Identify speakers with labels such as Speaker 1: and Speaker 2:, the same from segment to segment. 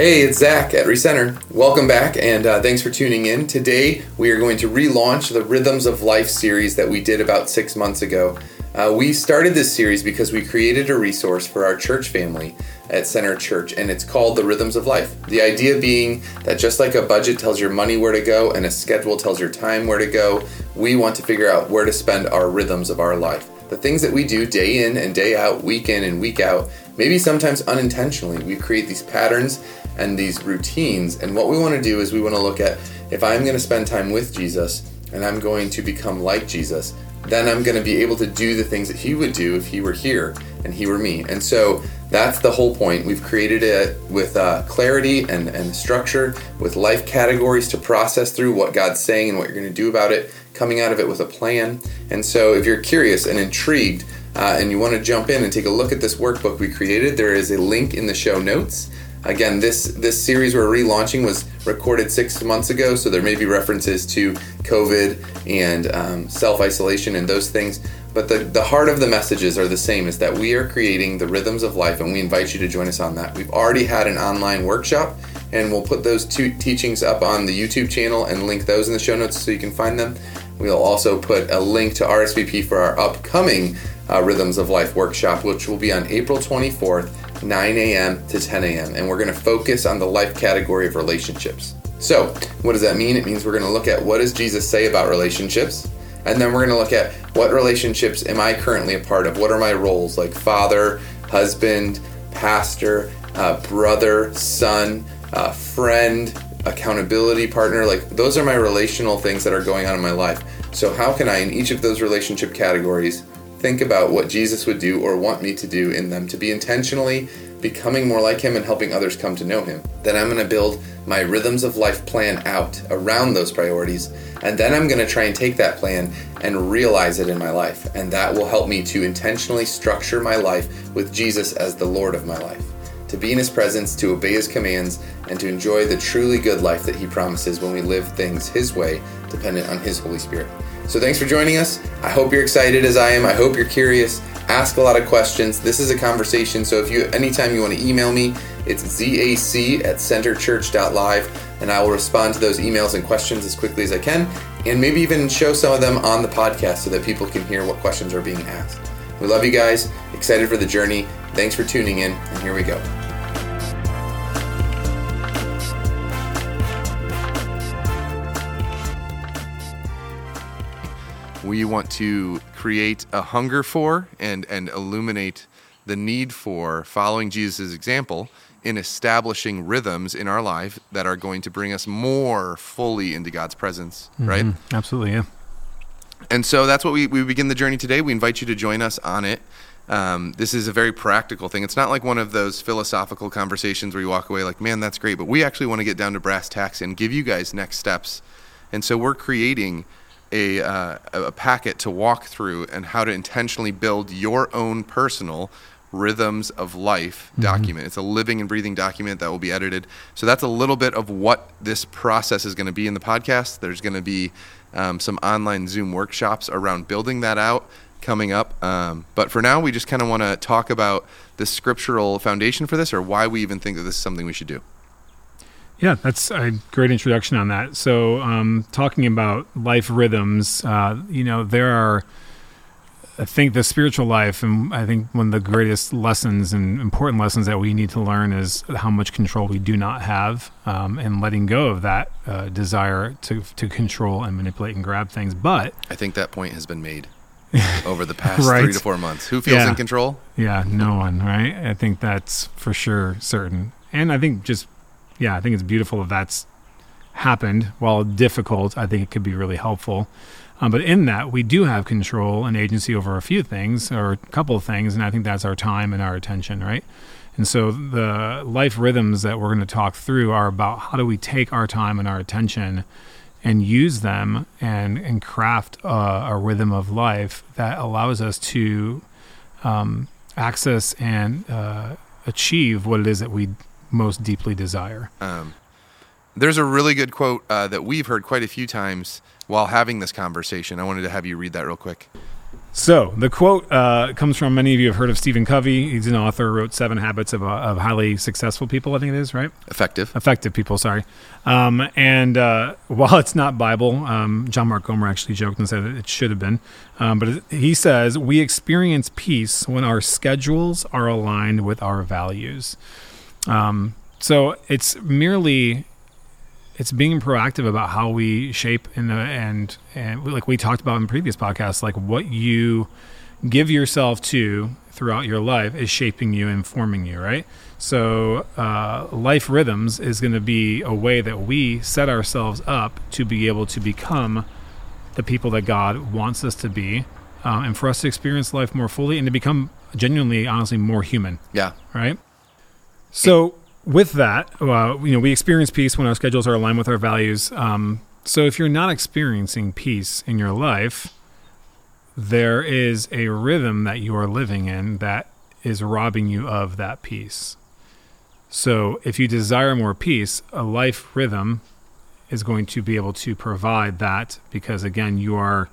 Speaker 1: Hey, it's Zach at Recenter. Welcome back, and uh, thanks for tuning in. Today, we are going to relaunch the Rhythms of Life series that we did about six months ago. Uh, we started this series because we created a resource for our church family at Center Church, and it's called The Rhythms of Life. The idea being that just like a budget tells your money where to go and a schedule tells your time where to go, we want to figure out where to spend our rhythms of our life. The things that we do day in and day out, week in and week out, maybe sometimes unintentionally, we create these patterns and these routines. And what we want to do is we want to look at if I'm going to spend time with Jesus and I'm going to become like Jesus, then I'm going to be able to do the things that he would do if he were here and he were me. And so that's the whole point. We've created it with uh, clarity and, and structure, with life categories to process through what God's saying and what you're going to do about it, coming out of it with a plan. And so if you're curious and intrigued, uh, and you want to jump in and take a look at this workbook we created, there is a link in the show notes. Again, this this series we're relaunching was recorded six months ago, so there may be references to COVID and um, self isolation and those things. But the, the heart of the messages are the same is that we are creating the rhythms of life, and we invite you to join us on that. We've already had an online workshop, and we'll put those two teachings up on the YouTube channel and link those in the show notes so you can find them. We'll also put a link to RSVP for our upcoming uh, Rhythms of Life workshop, which will be on April 24th 9 a.m. to 10 a.m. And we're going to focus on the life category of relationships. So, what does that mean? It means we're going to look at what does Jesus say about relationships? And then we're going to look at what relationships am I currently a part of? What are my roles like father, husband, pastor, uh, brother, son, uh, friend, accountability partner? Like, those are my relational things that are going on in my life. So, how can I, in each of those relationship categories, think about what Jesus would do or want me to do in them to be intentionally becoming more like him and helping others come to know him. Then I'm going to build my rhythms of life plan out around those priorities. And then I'm going to try and take that plan and realize it in my life. And that will help me to intentionally structure my life with Jesus as the Lord of my life. To be in his presence, to obey his commands, and to enjoy the truly good life that he promises when we live things his way, dependent on his Holy Spirit. So thanks for joining us. I hope you're excited as I am. I hope you're curious. Ask a lot of questions. This is a conversation. So if you anytime you want to email me, it's zac at centerchurch.live and I will respond to those emails and questions as quickly as I can and maybe even show some of them on the podcast so that people can hear what questions are being asked. We love you guys. Excited for the journey. Thanks for tuning in, and here we go. We want to create a hunger for and, and illuminate the need for following Jesus' example in establishing rhythms in our life that are going to bring us more fully into God's presence, mm-hmm. right?
Speaker 2: Absolutely, yeah.
Speaker 1: And so that's what we, we begin the journey today. We invite you to join us on it. Um, this is a very practical thing. It's not like one of those philosophical conversations where you walk away like, man, that's great. But we actually want to get down to brass tacks and give you guys next steps. And so we're creating a, uh, a packet to walk through and how to intentionally build your own personal rhythms of life mm-hmm. document. It's a living and breathing document that will be edited. So that's a little bit of what this process is going to be in the podcast. There's going to be um, some online Zoom workshops around building that out coming up. Um, but for now, we just kind of want to talk about the scriptural foundation for this or why we even think that this is something we should do.
Speaker 2: Yeah, that's a great introduction on that. So, um, talking about life rhythms, uh, you know, there are, I think, the spiritual life, and I think one of the greatest lessons and important lessons that we need to learn is how much control we do not have, um, and letting go of that uh, desire to to control and manipulate and grab things. But
Speaker 1: I think that point has been made over the past right? three to four months. Who feels
Speaker 2: yeah.
Speaker 1: in control?
Speaker 2: Yeah, no one, right? I think that's for sure certain. And I think just yeah, I think it's beautiful that that's happened. While difficult, I think it could be really helpful. Um, but in that, we do have control and agency over a few things or a couple of things, and I think that's our time and our attention, right? And so the life rhythms that we're going to talk through are about how do we take our time and our attention and use them and, and craft a, a rhythm of life that allows us to um, access and uh, achieve what it is that we most deeply desire. Um,
Speaker 1: there's a really good quote uh, that we've heard quite a few times while having this conversation. I wanted to have you read that real quick.
Speaker 2: So the quote uh, comes from many of you have heard of Stephen Covey. He's an author, wrote Seven Habits of, uh, of Highly Successful People. I think it is right.
Speaker 1: Effective.
Speaker 2: Effective people. Sorry. Um, and uh, while it's not Bible, um, John Mark Comer actually joked and said it should have been. Um, but he says we experience peace when our schedules are aligned with our values. Um, so it's merely it's being proactive about how we shape and and and like we talked about in previous podcasts, like what you give yourself to throughout your life is shaping you and forming you, right? So, uh, life rhythms is going to be a way that we set ourselves up to be able to become the people that God wants us to be, um, and for us to experience life more fully and to become genuinely, honestly, more human.
Speaker 1: Yeah.
Speaker 2: Right. So, with that, uh, you know, we experience peace when our schedules are aligned with our values. Um, so, if you're not experiencing peace in your life, there is a rhythm that you are living in that is robbing you of that peace. So, if you desire more peace, a life rhythm is going to be able to provide that because again, you are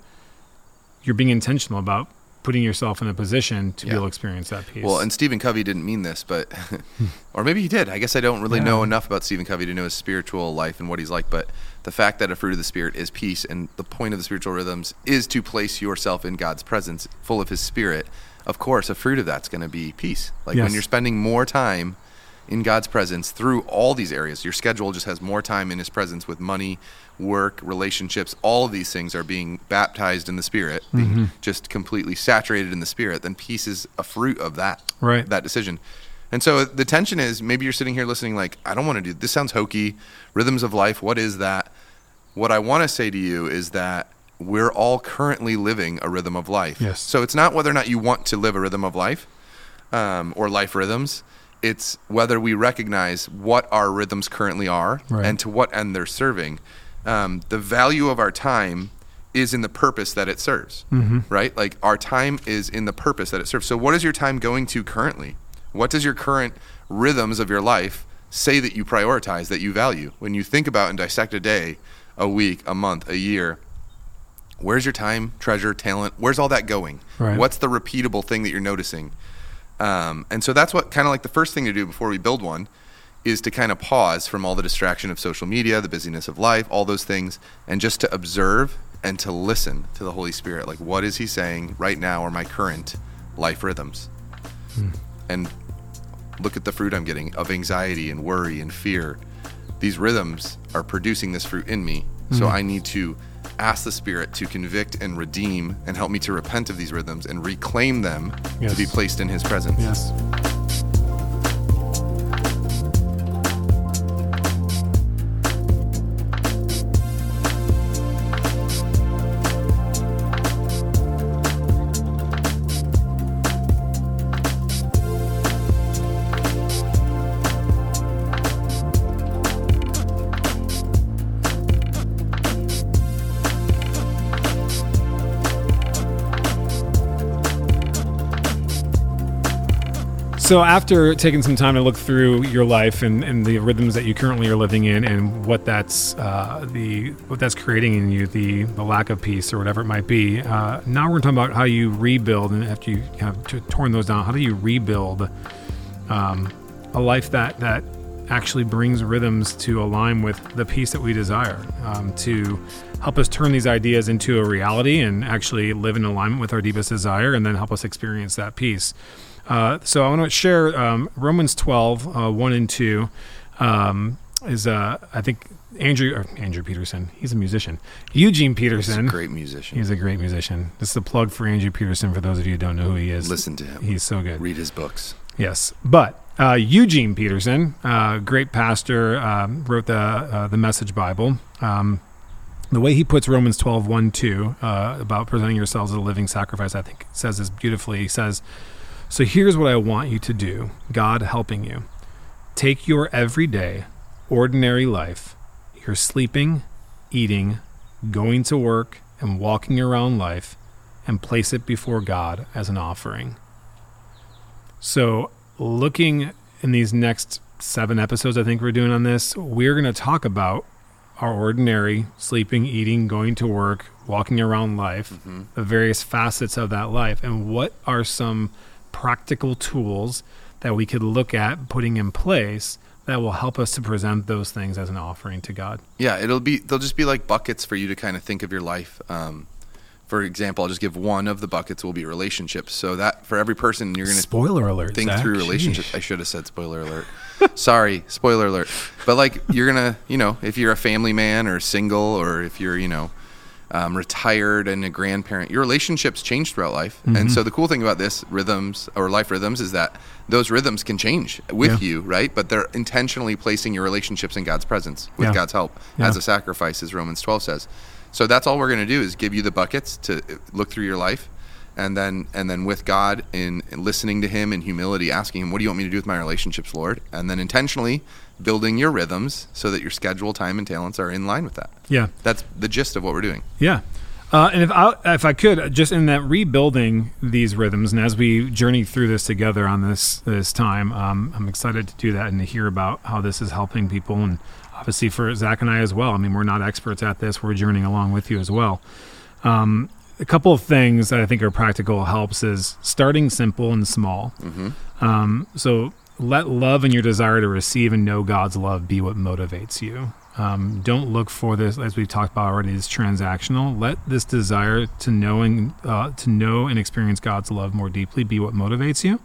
Speaker 2: you're being intentional about putting yourself in a position to
Speaker 1: Yeah.
Speaker 2: be able to experience that peace.
Speaker 1: Well, and Stephen Covey didn't mean this, but or maybe he did. I guess I don't really
Speaker 2: Yeah.
Speaker 1: know enough about Stephen Covey to know his spiritual life and what he's like. But the fact that a fruit of the spirit is peace, and the point of the spiritual rhythms is to place yourself in God's presence, full of His Spirit. Of course, a fruit of that's going to be peace. Like
Speaker 2: Yes.
Speaker 1: when you're spending more time in God's presence through all these areas, your schedule just has more time in His presence with money, work, relationships. All of these things are being baptized in the Spirit, being just completely saturated in the Spirit. Then peace is a fruit of that
Speaker 2: right.
Speaker 1: that decision. And so the tension is maybe you're sitting here listening like I don't want to do this sounds hokey. Rhythms of life, what is that? What I want to say to you is that we're all currently living a rhythm of life.
Speaker 2: Yes.
Speaker 1: So it's not whether or not you want to live a rhythm of life um, or life rhythms. It's whether we recognize what our rhythms currently are
Speaker 2: Right.
Speaker 1: and to what end they're serving. Um, the value of our time is in the purpose that it serves,
Speaker 2: Mm-hmm.
Speaker 1: right? Like our time is in the purpose that it serves. So, what is your time going to currently? What does your current rhythms of your life say that you prioritize, that you value? When you think about and dissect a day, a week, a month, a year, where's your time, treasure, talent? Where's all that going?
Speaker 2: Right.
Speaker 1: What's the repeatable thing that you're noticing? Um, and so that's what kind of like the first thing to do before we build one is to kind of pause from all the distraction of social media, the busyness of life, all those things, and just to observe and to listen to the Holy Spirit. Like, what is He saying right now are my current life rhythms? And look at the fruit I'm getting of anxiety and worry and fear. These rhythms are producing this fruit in me. So I need to ask the Spirit to convict and redeem and help me to repent of these rhythms and reclaim them
Speaker 2: Yes.
Speaker 1: to be placed in His presence.
Speaker 2: Yes. So after taking some time to look through your life and, and the rhythms that you currently are living in and what that's uh, the what that's creating in you, the the lack of peace or whatever it might be, uh, now we're talking about how you rebuild and after you have torn those down, how do you rebuild um, a life that that actually brings rhythms to align with the peace that we desire, um, to help us turn these ideas into a reality and actually live in alignment with our deepest desire, and then help us experience that peace. Uh, so I want to share um, Romans 12, uh, 1 and 2 um, is, uh, I think, Andrew, or Andrew Peterson, he's a musician. Eugene
Speaker 1: He's a
Speaker 2: Peterson,
Speaker 1: great musician.
Speaker 2: he's a great musician. This is a plug for Andrew Peterson for those of you who don't know who he is.
Speaker 1: Listen to him.
Speaker 2: He's so good.
Speaker 1: Read his books.
Speaker 2: Yes, but uh, Eugene Peterson, uh, great pastor, um, wrote the uh, the Message Bible. Um, the way he puts Romans 12, 1, 2, uh, about presenting yourselves as a living sacrifice, I think says this beautifully. He says, So here's what I want you to do, God helping you. Take your everyday, ordinary life, your sleeping, eating, going to work, and walking around life, and place it before God as an offering. So, looking in these next seven episodes, I think we're doing on this, we're going to talk about our ordinary sleeping, eating, going to work, walking around life,
Speaker 1: Mm-hmm.
Speaker 2: the various facets of that life, and what are some practical tools that we could look at putting in place that will help us to present those things as an offering to God.
Speaker 1: Yeah, it'll be they'll just be like buckets for you to kind of think of your life. Um, for example, I'll just give one of the buckets will be relationships. So that for every person you're going to
Speaker 2: Spoiler alert.
Speaker 1: think
Speaker 2: Zach.
Speaker 1: through relationships. I should have said spoiler alert. Sorry, spoiler alert. But like you're gonna, you know, if you're a family man or single, or if you're, you know, um, retired and a grandparent, your relationships change throughout life.
Speaker 2: Mm-hmm.
Speaker 1: And so the cool thing about this rhythms or life rhythms is that those rhythms can change with
Speaker 2: Yeah.
Speaker 1: you, right? But they're intentionally placing your relationships in God's presence with
Speaker 2: Yeah.
Speaker 1: God's help
Speaker 2: Yeah.
Speaker 1: as a sacrifice, as Romans 12 says. So that's all we're going to do is give you the buckets to look through your life and then and then with God in, in listening to him in humility asking him what do you want me to do with my relationships Lord and then intentionally building your rhythms so that your schedule time and talents are in line with that
Speaker 2: Yeah.
Speaker 1: that's the gist of what we're doing
Speaker 2: Yeah. Uh, and if I, if I could, just in that rebuilding these rhythms, and as we journey through this together on this this time, um, I'm excited to do that and to hear about how this is helping people, and obviously for Zach and I as well. I mean, we're not experts at this; we're journeying along with you as well. Um, a couple of things that I think are practical helps is starting simple and small. Um, so let love and your desire to receive and know God's love be what motivates you. Um, don't look for this, as we've talked about already, is transactional. Let this desire to knowing, uh, to know and experience God's love more deeply be what motivates you.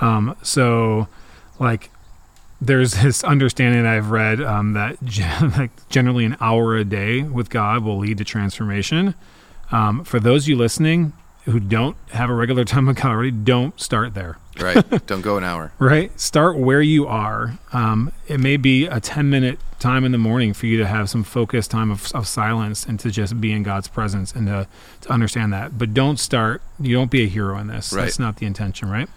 Speaker 2: Um, so, like, there's this understanding that I've read um, that like generally an hour a day with God will lead to transformation. Um, for those of you listening who don't have a regular time of already, don't start there.
Speaker 1: Right. Don't go an hour.
Speaker 2: Right? Start where you are. Um, it may be a 10 minute time in the morning for you to have some focused time of, of silence and to just be in god's presence and to, to understand that. But don't start you don't be a hero in this.
Speaker 1: Right.
Speaker 2: that's not the intention right?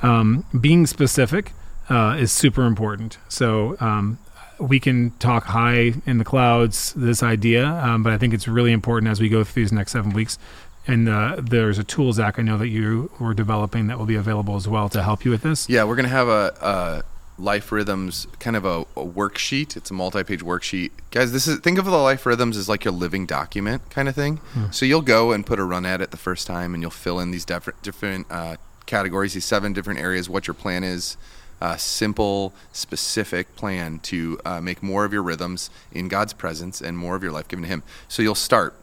Speaker 2: Um, being specific uh, is super important. So um, we can talk high in the clouds this idea um, but i think it's really important as we go through these next seven weeks. And uh, there's a tool zach i know that you were developing that will be available as well to help you with this.
Speaker 1: Yeah we're going to have a, a life rhythms kind of a, a worksheet. It's a multi-page worksheet. Guys this is think of the life rhythms as like your living document kind of thing. So you'll go and put a run at it the first time and you'll fill in these different different uh, categories these seven different areas what your plan is a simple specific plan to uh, make more of your rhythms in god's presence and more of your life given to him. So you'll start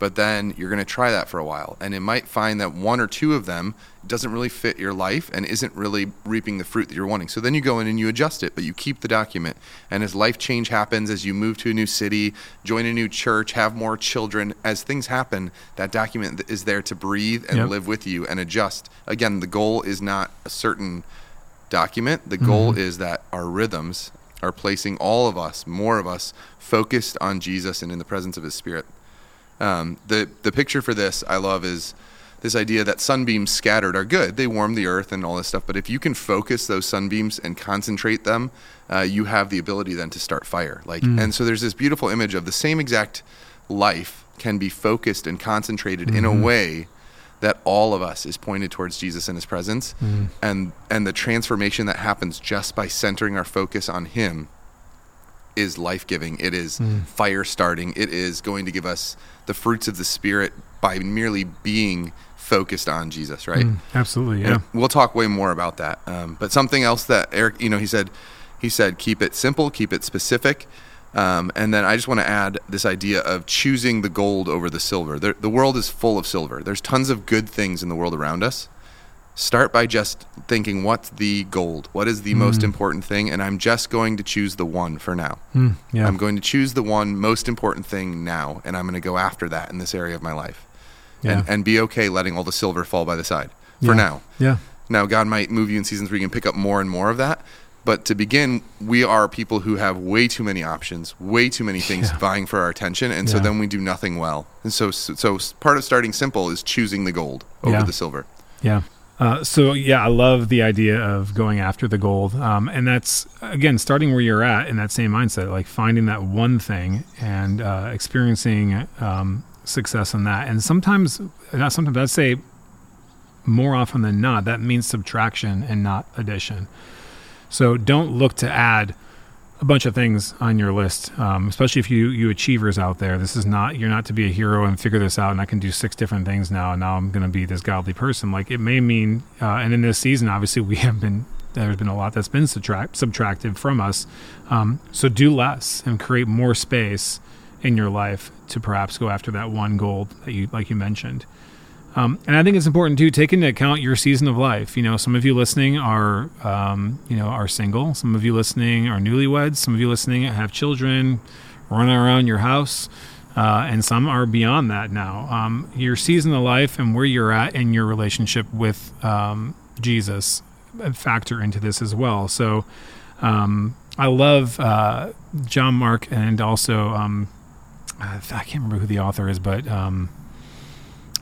Speaker 1: but then you're going to try that for a while. And it might find that one or two of them doesn't really fit your life and isn't really reaping the fruit that you're wanting. So then you go in and you adjust it but you keep the document. And as life change happens as you move to a new city join a new church have more children as things happen that document is there to breathe and
Speaker 2: Yep.
Speaker 1: live with you and adjust. Again the goal is not a certain document the goal is that our rhythms are placing all of us more of us focused on jesus and in the presence of his spirit um, the the picture for this I love is this idea that sunbeams scattered are good. They warm the earth and all this stuff. But if you can focus those sunbeams and concentrate them, uh, you have the ability then to start fire. Like, and so there's this beautiful image of the same exact life can be focused and concentrated in a way that all of us is pointed towards Jesus and His presence, mm-hmm. and and the transformation that happens just by centering our focus on Him is life giving. It is mm. fire starting. It is going to give us the fruits of the Spirit by merely being focused on Jesus, right?
Speaker 2: Mm, absolutely yeah
Speaker 1: And we'll talk way more about that. Um, but something else that Eric, you know, he said, he said, keep it simple, keep it specific. Um, and then I just want to add this idea of choosing the gold over the silver. There, the world is full of silver. There's tons of good things in the world around us. Start by just thinking, what's the gold? What is the most important thing? And I'm just going to choose the one for now.
Speaker 2: Mm, yeah
Speaker 1: I'm going to choose the one most important thing now, and I'm going to go after that in this area of my life.
Speaker 2: Yeah.
Speaker 1: And, and be okay letting all the silver fall by the side for
Speaker 2: Yeah.
Speaker 1: now.
Speaker 2: yeah
Speaker 1: Now, God might move you in season three and pick up more and more of that. But to begin, we are people who have way too many options, way too many things
Speaker 2: Yeah.
Speaker 1: vying for our attention, and so then we do nothing well. And so, so part of starting simple is choosing the gold over
Speaker 2: Yeah.
Speaker 1: the silver.
Speaker 2: Yeah. Uh, so yeah, I love the idea of going after the gold, um, and that's again starting where you're at in that same mindset, like finding that one thing and uh, experiencing um, success in that. And sometimes, not sometimes, I'd say more often than not, that means subtraction and not addition. So don't look to add a bunch of things on your list, um, especially if you you achievers out there. This is not you're not to be a hero and figure this out. And I can do six different things now, and now I'm going to be this godly person. Like it may mean, uh, and in this season, obviously, we have been there's been a lot that's been subtract, subtracted from us. Um, so do less and create more space in your life to perhaps go after that one goal that you like you mentioned. Um, and I think it's important to take into account your season of life. You know, some of you listening are, um, you know, are single. Some of you listening are newlyweds. Some of you listening have children running around your house, uh, and some are beyond that now. Um, your season of life and where you're at in your relationship with um, Jesus factor into this as well. So, um, I love uh, John Mark and also um, I can't remember who the author is, but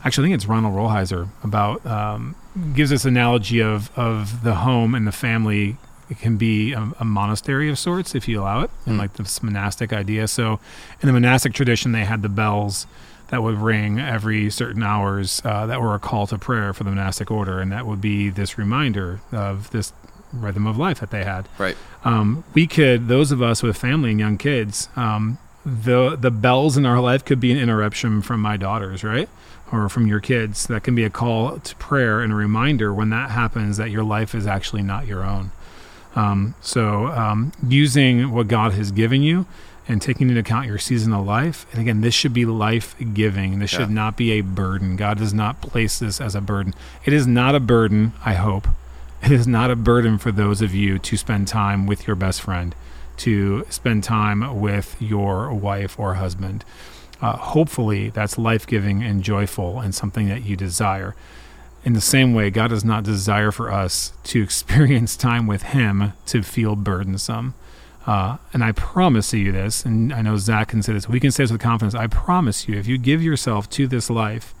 Speaker 2: actually, I think it's Ronald Rolheiser about um, gives this analogy of of the home and the family. It can be a, a monastery of sorts if you allow it, and mm. like this monastic idea. So, in the monastic tradition, they had the bells that would ring every certain hours uh, that were a call to prayer for the monastic order, and that would be this reminder of this rhythm of life that they had.
Speaker 1: Right.
Speaker 2: Um, we could, those of us with family and young kids, um, the the bells in our life could be an interruption from my daughters, right? Or from your kids. That can be a call to prayer and a reminder when that happens that your life is actually not your own. Um, so, um, using what God has given you and taking into account your season of life. And again, this should be life giving. This yeah. should not be a burden. God does not place this as a burden. It is not a burden, I hope. It is not a burden for those of you to spend time with your best friend, to spend time with your wife or husband uh, hopefully that's life giving and joyful and something that you desire. In the same way, God does not desire for us to experience time with Him to feel burdensome. Uh, and I promise you this, and I know Zach can say this, we can say this with confidence. I promise you, if you give yourself to this life,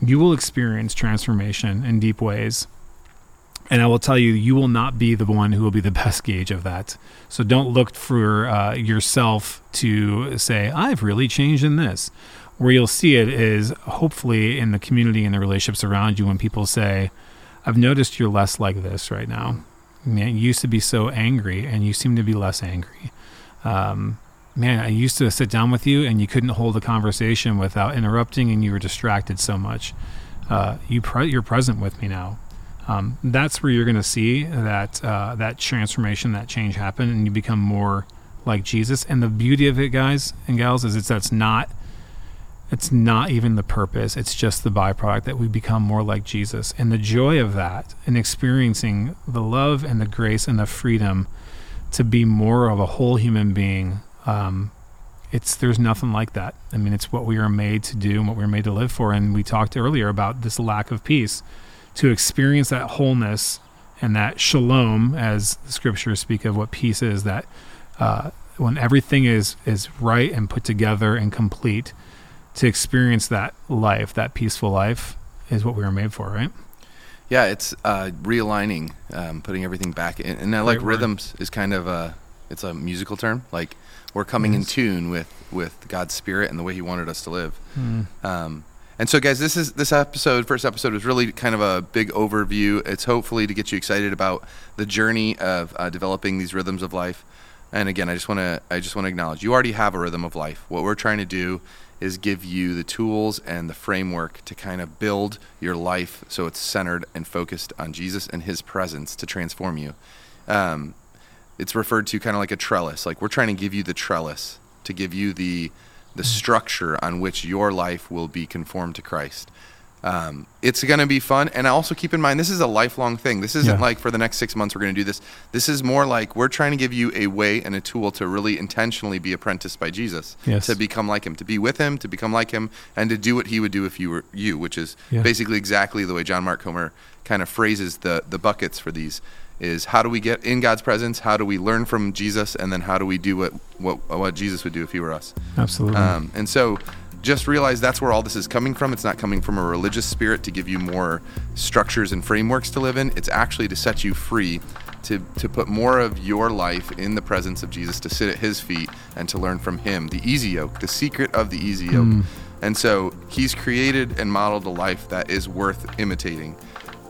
Speaker 2: you will experience transformation in deep ways and I will tell you, you will not be the one who will be the best gauge of that. So don't look for uh, yourself to say, I've really changed in this. Where you'll see it is hopefully in the community and the relationships around you when people say, I've noticed you're less like this right now. Man, you used to be so angry and you seem to be less angry. Um, man, I used to sit down with you and you couldn't hold a conversation without interrupting and you were distracted so much. Uh, you pre- you're present with me now um, that's where you're going to see that uh, that transformation, that change happen, and you become more like Jesus. And the beauty of it, guys and gals, is it's that's not it's not even the purpose. It's just the byproduct that we become more like Jesus. And the joy of that and experiencing the love and the grace and the freedom to be more of a whole human being. Um, it's there's nothing like that. I mean, it's what we are made to do and what we are made to live for. And we talked earlier about this lack of peace to experience that wholeness and that shalom, as the scriptures speak of what peace is, that uh, when everything is is right and put together and complete, to experience that life, that peaceful life, is what we were made for, right?
Speaker 1: Yeah, it's uh, realigning, um, putting everything back, in, and I like Great rhythms word. is kind of a it's a musical term. Like we're coming yes. in tune with with God's spirit and the way He wanted us to live. Mm. Um, and so, guys, this is this episode, first episode, was really kind of a big overview. It's hopefully to get you excited about the journey of uh, developing these rhythms of life. And again, I just want to I just want to acknowledge you already have a rhythm of life. What we're trying to do is give you the tools and the framework to kind of build your life so it's centered and focused on Jesus and His presence to transform you. Um, it's referred to kind of like a trellis. Like we're trying to give you the trellis to give you the the structure on which your life will be conformed to Christ. Um, it's going to be fun. And also keep in mind, this is a lifelong thing. This isn't yeah. like for the next six months we're going to do this. This is more like we're trying to give you a way and a tool to really intentionally be apprenticed by Jesus, yes. to become like him, to be with him, to become like him, and to do what he would do if you were you, which is yeah. basically exactly the way John Mark Comer kind of phrases the, the buckets for these is how do we get in God's presence? How do we learn from Jesus? And then how do we do what what, what Jesus would do if he were us?
Speaker 2: Absolutely. Um,
Speaker 1: and so just realize that's where all this is coming from. It's not coming from a religious spirit to give you more structures and frameworks to live in. It's actually to set you free to, to put more of your life in the presence of Jesus, to sit at his feet and to learn from him. The easy yoke, the secret of the easy yoke. Mm. And so he's created and modeled a life that is worth imitating.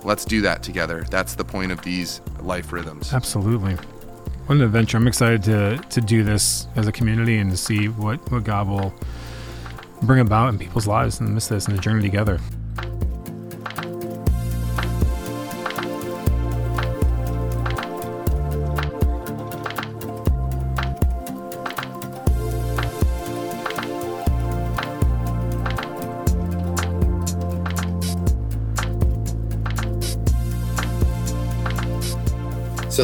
Speaker 1: Let's do that together. That's the point of these life rhythms.
Speaker 2: Absolutely. what an adventure! I'm excited to to do this as a community and to see what what God will bring about in people's lives midst of this and the journey together.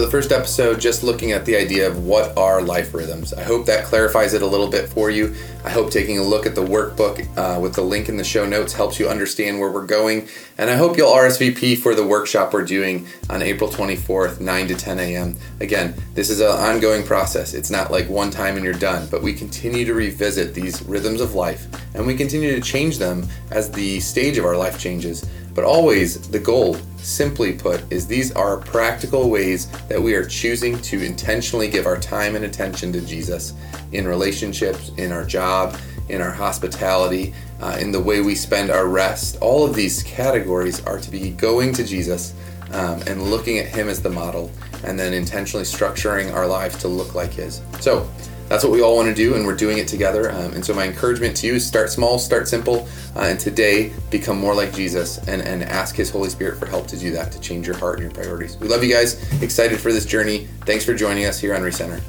Speaker 1: The first episode, just looking at the idea of what are life rhythms. I hope that clarifies it a little bit for you. I hope taking a look at the workbook uh, with the link in the show notes helps you understand where we're going. And I hope you'll RSVP for the workshop we're doing on April 24th, 9 to 10 a.m. Again, this is an ongoing process. It's not like one time and you're done, but we continue to revisit these rhythms of life and we continue to change them as the stage of our life changes. But always, the goal, simply put, is these are practical ways that we are choosing to intentionally give our time and attention to Jesus in relationships, in our job, in our hospitality, uh, in the way we spend our rest. All of these categories are to be going to Jesus um, and looking at Him as the model, and then intentionally structuring our lives to look like His. So, that's what we all want to do, and we're doing it together. Um, and so, my encouragement to you is start small, start simple, uh, and today become more like Jesus and, and ask His Holy Spirit for help to do that, to change your heart and your priorities. We love you guys. Excited for this journey. Thanks for joining us here on Recenter.